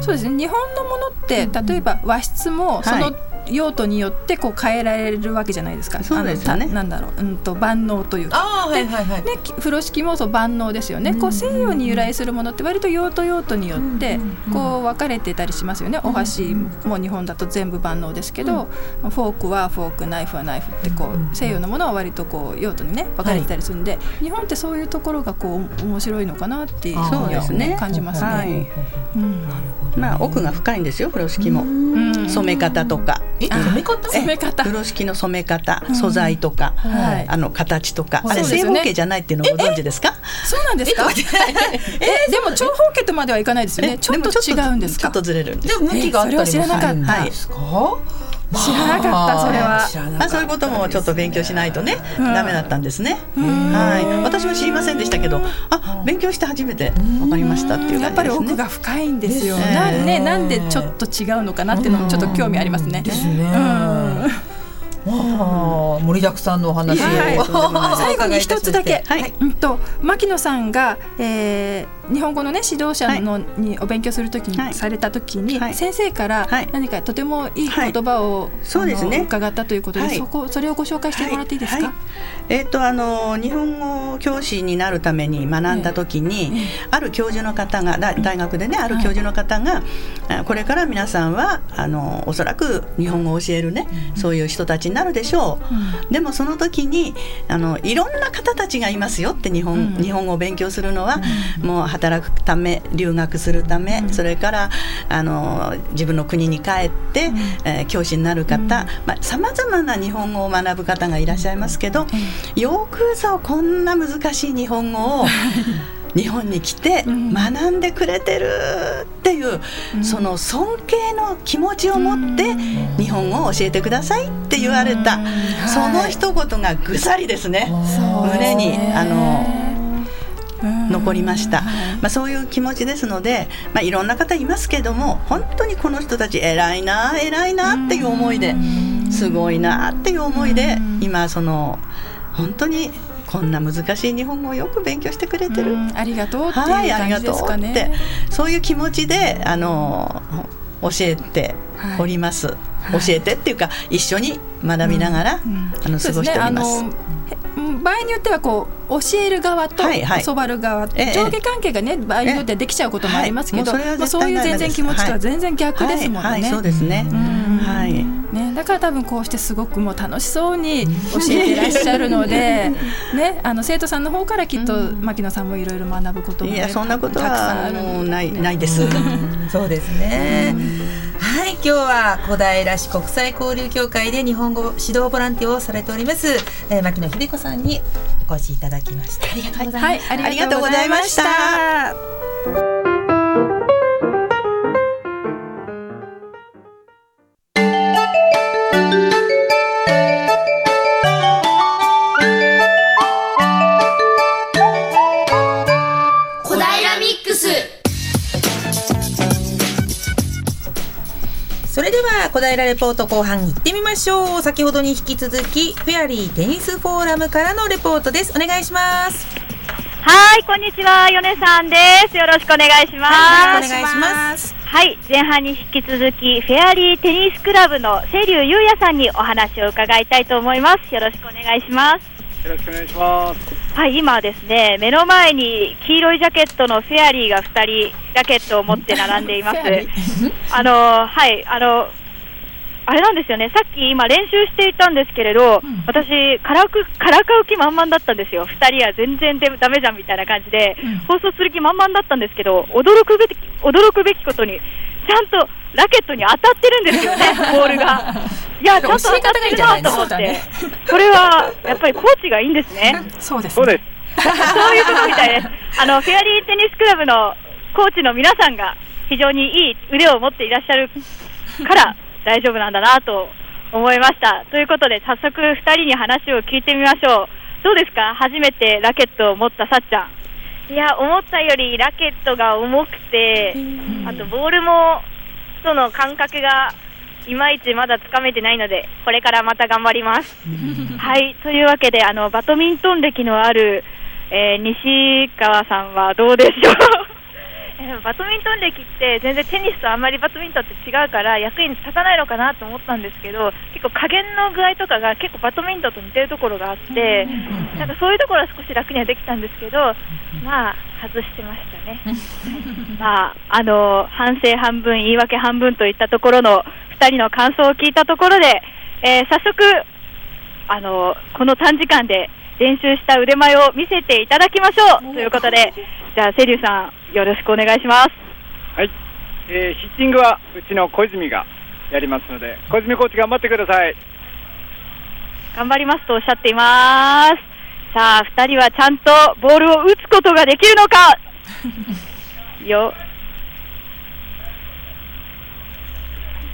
そうですね。日本のものって例えば和室もその、用途によってこう変えられるわけじゃないですか。そうですね。なんだろう、うんと万能というか。あはいはいはい。ね風呂敷もそう万能ですよね。こう西洋に由来するものって割と用途用途によってこう分かれてたりしますよね。お箸も日本だと全部万能ですけど、フォークはフォーク、ナイフはナイフってこう西洋のものは割とこう用途にね分かれてたりするんで、日本ってそういうところがこう面白いのかなっていうふうにはね感じますね。うん。まあ奥が深いんですよ風呂敷も。染め方とか。え染め方？染め方。風呂敷の染め方、素材とか、あの形とか、あれ正方形じゃないっていうのご存知ですか？そうなんですか？えでも長方形とまではいかないですよね。ちょっと違うんですちょっとずれるんです向きがあったりもする。んですか？知らなかったそれは。あそういうこともちょっと勉強しないとね、うん、ダメだったんですね。はい。私も知りませんでしたけどあ勉強して初めて分かりましたっていう、ね、やっぱり奥が深いんですよ、なね。なんでちょっと違うのかなっていうのもちょっと興味ありますね。ですね。わあ、盛りだくさんのお話を、はい、最後に一つだけ、はい、うんと牧野さんが、えー、日本語のね指導者のにお勉強するときに、はい、されたときに、はい、先生から何かとてもいい言葉を、そうですね。伺ったということで、そこそれをご紹介してもらっていいですか？えっ、ー、とあの日本語教師になるために学んだときに、えー、ある教授の方が大学でねある教授の方が、これから皆さんはあのおそらく日本語を教えるね、そういう人たちになるでしょう。でもその時にあのいろんな方たちがいますよって日本、日本語を勉強するのは、もう働くため留学するため、うん、それからあの自分の国に帰って、うん、えー、教師になる方。さまざ、まな日本語を学ぶ方がいらっしゃいますけど、よくぞこんな難しい日本語を 日本に来て学んでくれてるっていう、うん、その尊敬の気持ちを持って日本語を教えてくださいって言われた、その一言がぐさりですね、胸にあの残りました、まあ、そういう気持ちですので、まあ、いろんな方いますけども本当にこの人たち偉いな偉いなっていう思いですごいなっていう思いで今その本当にこんな難しい日本語をよく勉強してくれてる、ありがとうっていう感じですかね、はい、そういう気持ちであの教えております、はい、教えてっていうか一緒に学びながら、うん、あの過ごしております。場合によってはこう教える側と教わる側、はいはい、上下関係がね場合によってはできちゃうこともありますけど、そまあ、そういう全然気持ちとは全然逆ですもんね。はいそうですね。はい。ねだから多分こうしてすごくもう楽しそうに教えていらっしゃるので、ねあの生徒さんの方からきっと牧野さんもいろいろ学ぶことも、ね、いやそんなことはもうないないです。そうですね。はい今日は小平市国際交流協会で日本語指導ボランティアをされております、えー、牧野秀子さんにお越しいただきました。ありがとうございました、はい、ありがとうございました小平レポート後半行ってみましょう。先ほどに引き続きフェアリーテニスフォーラムからのレポートです。お願いします。はいこんにちは。米さんです。よろしくお願いします、はい、お願いします。はい前半に引き続きフェアリーテニスクラブの瀬立優也さんにお話を伺いたいと思います。よろしくお願いします。よろしくお願いします。はい、今ですね、目の前に黄色いジャケットのフェアリーが2人、ラケットを持って並んでいます。あの、はい、あの、あれなんですよね、さっき今、練習していたんですけれど、うん、私、からくからかう気満々だったんですよ、2人は全然でだめじゃんみたいな感じで、うん、放送する気満々だったんですけど、驚くべき驚くべきことに、ちゃんとラケットに当たってるんですよね、ボールが。いや、ちゃんと当たってるなと思って、ね、これはやっぱりコーチがいいんですね。そうです、ね、そういうことみたいです。あのフェアリーテニスクラブのコーチの皆さんが非常にいい腕を持っていらっしゃるから大丈夫なんだなと思いました。ということで、早速2人に話を聞いてみましょう。どうですか？初めてラケットを持ったさっちゃん。いや、思ったよりラケットが重くて、あとボールも、との感覚がいまいちまだつかめてないので、これからまた頑張ります。はい、というわけで、あのバドミントン歴のある、えー、西川さんはどうでしょう？え バドミントン歴って全然テニスとあんまりバドミントンって違うから役に立たないのかなと思ったんですけど結構加減の具合とかが結構バドミントンと似てるところがあってなんかそういうところは少し楽にはできたんですけどまあ外してましたね、まああの反省半分言い訳半分といったところの2人の感想を聞いたところで、えー、早速あのこの短時間で練習した腕前を見せていただきましょう。ということでじゃあ瀬立さんよろしくお願いします。はい、えー、ヒッティングはうちの小泉がやりますので小泉コーチ頑張ってください。頑張りますとおっしゃっています。さあ2人はちゃんとボールを打つことができるのか？よ。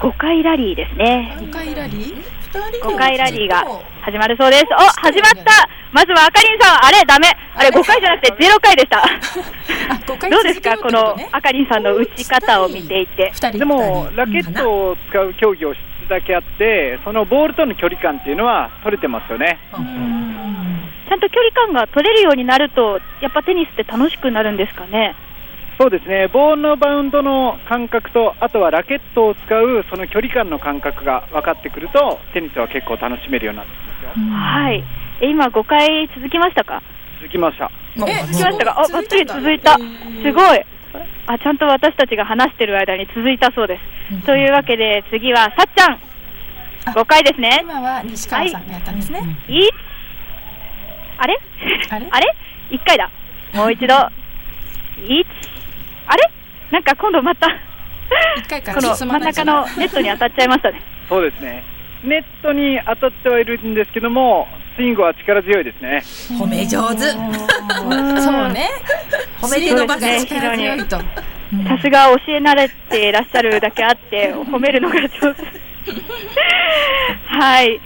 5回ラリーですね。5回ラリー？5回ラリーが始まるそうです。お、始まった。まずはあかりんさん、あれダメ。あれ5回じゃなくて0回でした。どうですか？このあかりんさんの打ち方を見ていて。でも、ラケットを使う競技を質だけあって、そのボールとの距離感っていうのは取れてますよね。ちゃんと距離感が取れるようになると、やっぱテニスって楽しくなるんですかね？そうですね、ボールのバウンドの感覚と、あとはラケットを使うその距離感の感覚が分かってくると、テニスは結構楽しめるようになってきますよ。はい今、5回続きましたか？続きました。続きましたか、あばっちり続いた、すごいあ、ちゃんと私たちが話してる間に続いたそうです。というわけで、次はさっちゃん、5回ですね。今は西川さんがやったんですね。い、あれ？あれ？あれ ?1 回だ。もう一度。1、あれ？なんか今度またこの真ん中のネットに当たっちゃいましたね。そうですね。ネットに当たってはいるんですけども、スイングは力強いですね。褒め上手。そうね。褒めて伸ばす力強いと。さすが教え慣れていらっしゃるだけあって、褒めるのが上手。はい。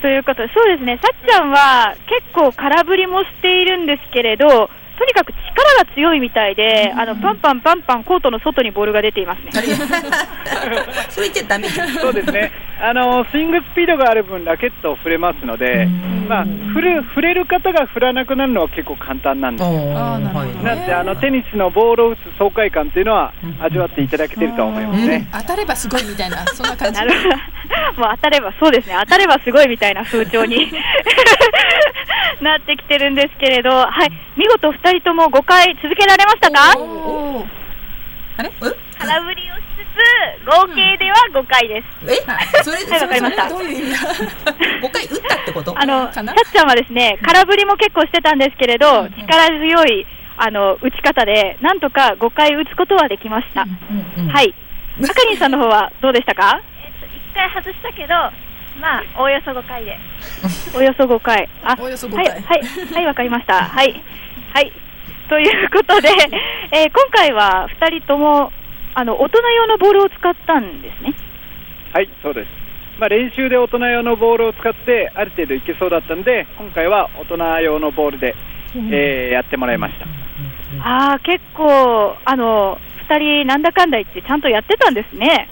ということで、そうですね、さっちゃんは結構空振りもしているんですけれど、とにかく力が強いみたいで、あのパンパンパンパンコートの外にボールが出ていますね。それ言っちゃダメそうですね。あのスイングスピードがある分ラケットを振れますので、まあ振る振れる方が振らなくなるのは結構簡単なんです。よ。なんであのテニスのボールを打つ爽快感っていうのは味わっていただけてると思いますね。当たればすごいみたいな そんな感じ。もう当たればそうですね。当たればすごいみたいな風潮に なってきてるんですけれど、はい、見事2人とも5回続けられましたか？あれ？空振りを合計では5回です。え？それはい、わかりました。5 回打ったってこと？あの、さっちゃんはですね、空振りも結構してたんですけれど、力強い、あの、打ち方で、なんとか5回打つことはできました。はい。あかりんさんの方はどうでしたか？えっと、1回外したけど、まあ、おおよそ5回で。およそ5回。あ、およそ5回。はい、はい、はい、わかりました。はい。はい。ということで、えー、今回は2人とも、あの、大人用のボールを使ったんですね。はい、そうです。まあ、練習で大人用のボールを使って、ある程度いけそうだったんで、今回は大人用のボールで、えー、やってもらいました。ああ、結構、あの、2人なんだかんだ言って、ちゃんとやってたんですね。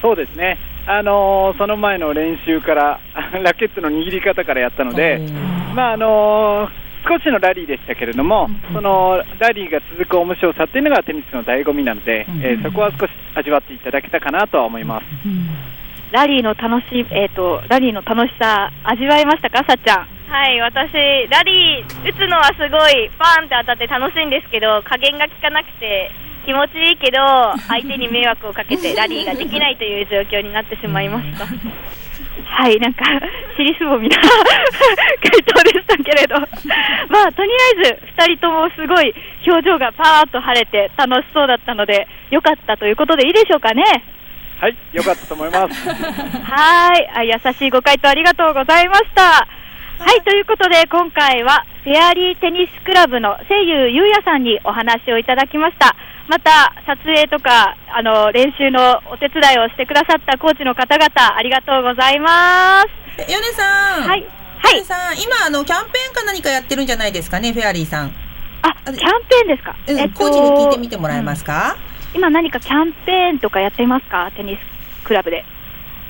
そうですね。あのー、その前の練習から ラケットの握り方からやったので、まああのー、少しのラリーでしたけれども、そのラリーが続く面白さっていうのがテニスの醍醐味なので、えー、そこは少し味わっていただけたかなとは思います。ラリーの楽しえっ、ー、とラリーの楽しさ味わいましたか、さっちゃん。はい、私、ラリー打つのはすごいパーンって当たって楽しいんですけど、加減が効かなくて、気持ちいいけど、相手に迷惑をかけてラリーができないという状況になってしまいました。はい、なんか、尻すぼみな回答でしたけれど、まあ、とりあえず、2人ともすごい表情がパーッと晴れて楽しそうだったので、よかったということでいいでしょうかね。はい、よかったと思います。はい、優しいご回答ありがとうございました。はい、ということで、今回は、フェアリーテニスクラブの声優ゆうやさんにお話をいただきました。また、撮影とか、あの、練習のお手伝いをしてくださったコーチの方々、ありがとうございます。ヨネさん。はい。はい。さん、今、あの、キャンペーンか何かやってるんじゃないですかね、フェアリーさん。あ、キャンペーンですか？うん、えっと、コーチに聞いてみてもらえますか、うん、今何かキャンペーンとかやっていますか？テニスクラブで。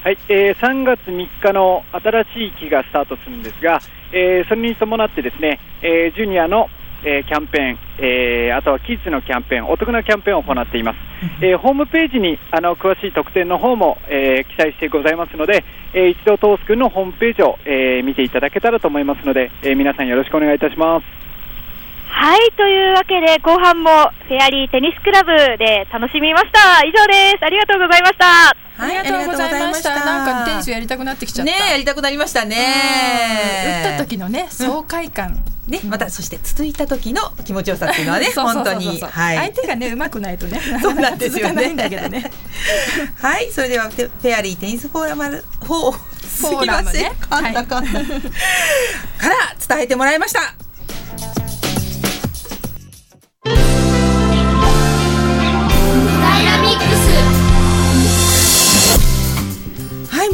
はい、えー、3月3日の新しい期がスタートするんですが、えー、それに伴ってですね、えー、ジュニアの、えー、キャンペーン、えー、あとはキッズのキャンペーン、お得なキャンペーンを行っています。えー、ホームページにあの詳しい特典の方も、えー、記載してございますので、えー、一度トース君のホームページを、えー、見ていただけたらと思いますので、えー、皆さんよろしくお願いいたします。はい、というわけで後半もフェアリーテニスクラブで楽しみました。以上です。ありがとうございました。はい、ありがとうございました。なんかテニスやりたくなってきちゃった。ねやりたくなりましたね。打った時のね、爽快感。ね、またそして続いた時の気持ちよさっていうのはね、本当に、はい、相手がね上手くないとね、そうなんですよね。ね はい、それではフェアリーテニスフォーラムフォーすみません、かんだかんだ、から伝えてもらいました。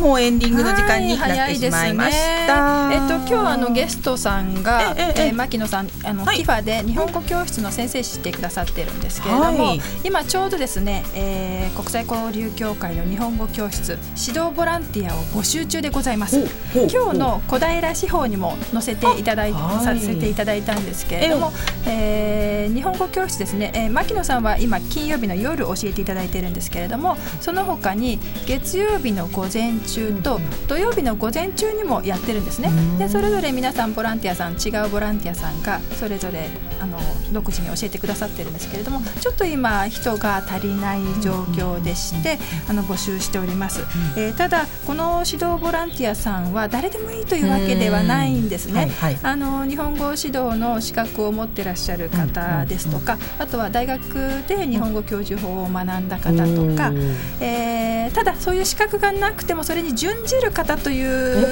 もうエンディングの時間になってしまいました、ね、えっと今日あのゲストさんが、えええ。牧野さんあの、はい、キファで日本語教室の先生してくださってるんですけれども、はい、今ちょうどですね、えー、国際交流協会の日本語教室指導ボランティアを募集中でございます。今日の小平司法にも載せていただいさせていただいたんですけれども、えー、日本語教室ですね、えー、牧野さんは今金曜日の夜教えていただいているんですけれどもその他に月曜日の午前中と土曜日の午前中にもやってるんですね。でそれぞれ皆さんボランティアさん違うボランティアさんがそれぞれあの独自に教えてくださってるんですけれどもちょっと今人が足りない状況でしてあの募集しております、えー、ただこの指導ボランティアさんは誰でもいいというわけではないんですね、はいはい、あの日本語指導の資格を持ってらっしゃる方ですとかあとは大学で日本語教授法を学んだ方とか、えー、ただそういう資格がなくてもそれに準じる方という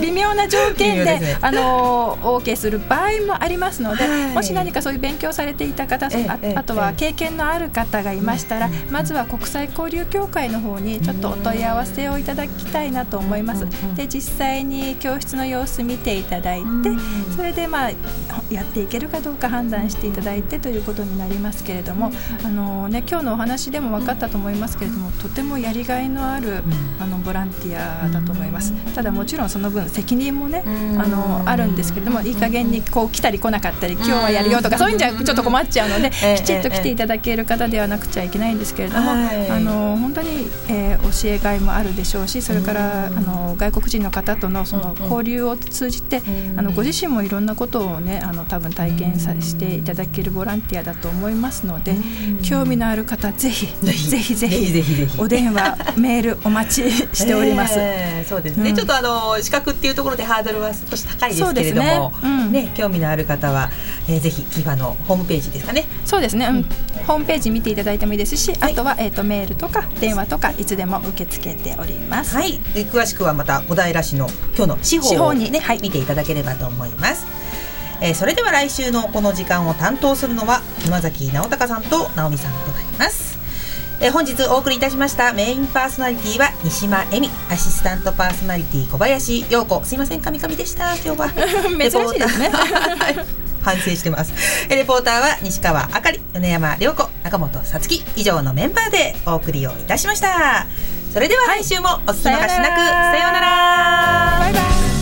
微妙な条件でね、あの OK する場合もありますので、はい、もし何かそういう勉強されていた方、ああとは経験のある方がいましたら、まずは国際交流協会の方にちょっとお問い合わせをいただきたいなと思います。で実際に教室の様子見ていただいてそれでまあやっていけるかどうか判断していただいてということになりますけれどもあの、ね、今日のお話でも分かったと思いますけれどもとてもやりがいのあるあのボランティアだと思います。ただもちろんその分責任もねあのあるんですけれどもいい加減にこう来たり来なかったり今日はやるよとかそういうんじゃちょっと困っちゃうのできちっと来ていただける方ではなくちゃいけないんですけれどもあの本当に、えー、教えがいもあるでしょうしそれからあの外国人の方とのその交流を通じてあのご自身もいろんなことをねあの多分体験さしていただけるボランティアだと思いますので興味のある方ぜひぜひ。ぜひお電話メールお待ちしております。そうですね、ちょっとあの資格っていうところでハードルは少し高いですけれども、ね。うん、ね興味のある方は、えー、ぜひキファのホームページですかね。そうですね、うん、ホームページ見ていただいてもいいですし、はい、あとはえっ、ー、とメールとか電話とかいつでも受け付けております。はい、詳しくはまた小平市の今日の司法をね、ねはい、見ていただければと思います。えー、それでは来週のこの時間を担当するのは熊崎直隆さんと直美さんでございます。え本日お送りいたしましたメインパーソナリティは西間恵美アシスタントパーソナリティ小林陽子。すいません神々でした。今日は。珍しいですね。反省してます。レポーターは西川あかり米山涼子中本さつき。以上のメンバーでお送りをいたしました。それでは来週もお聞き逃しなく、はい、さようなら。バイバイ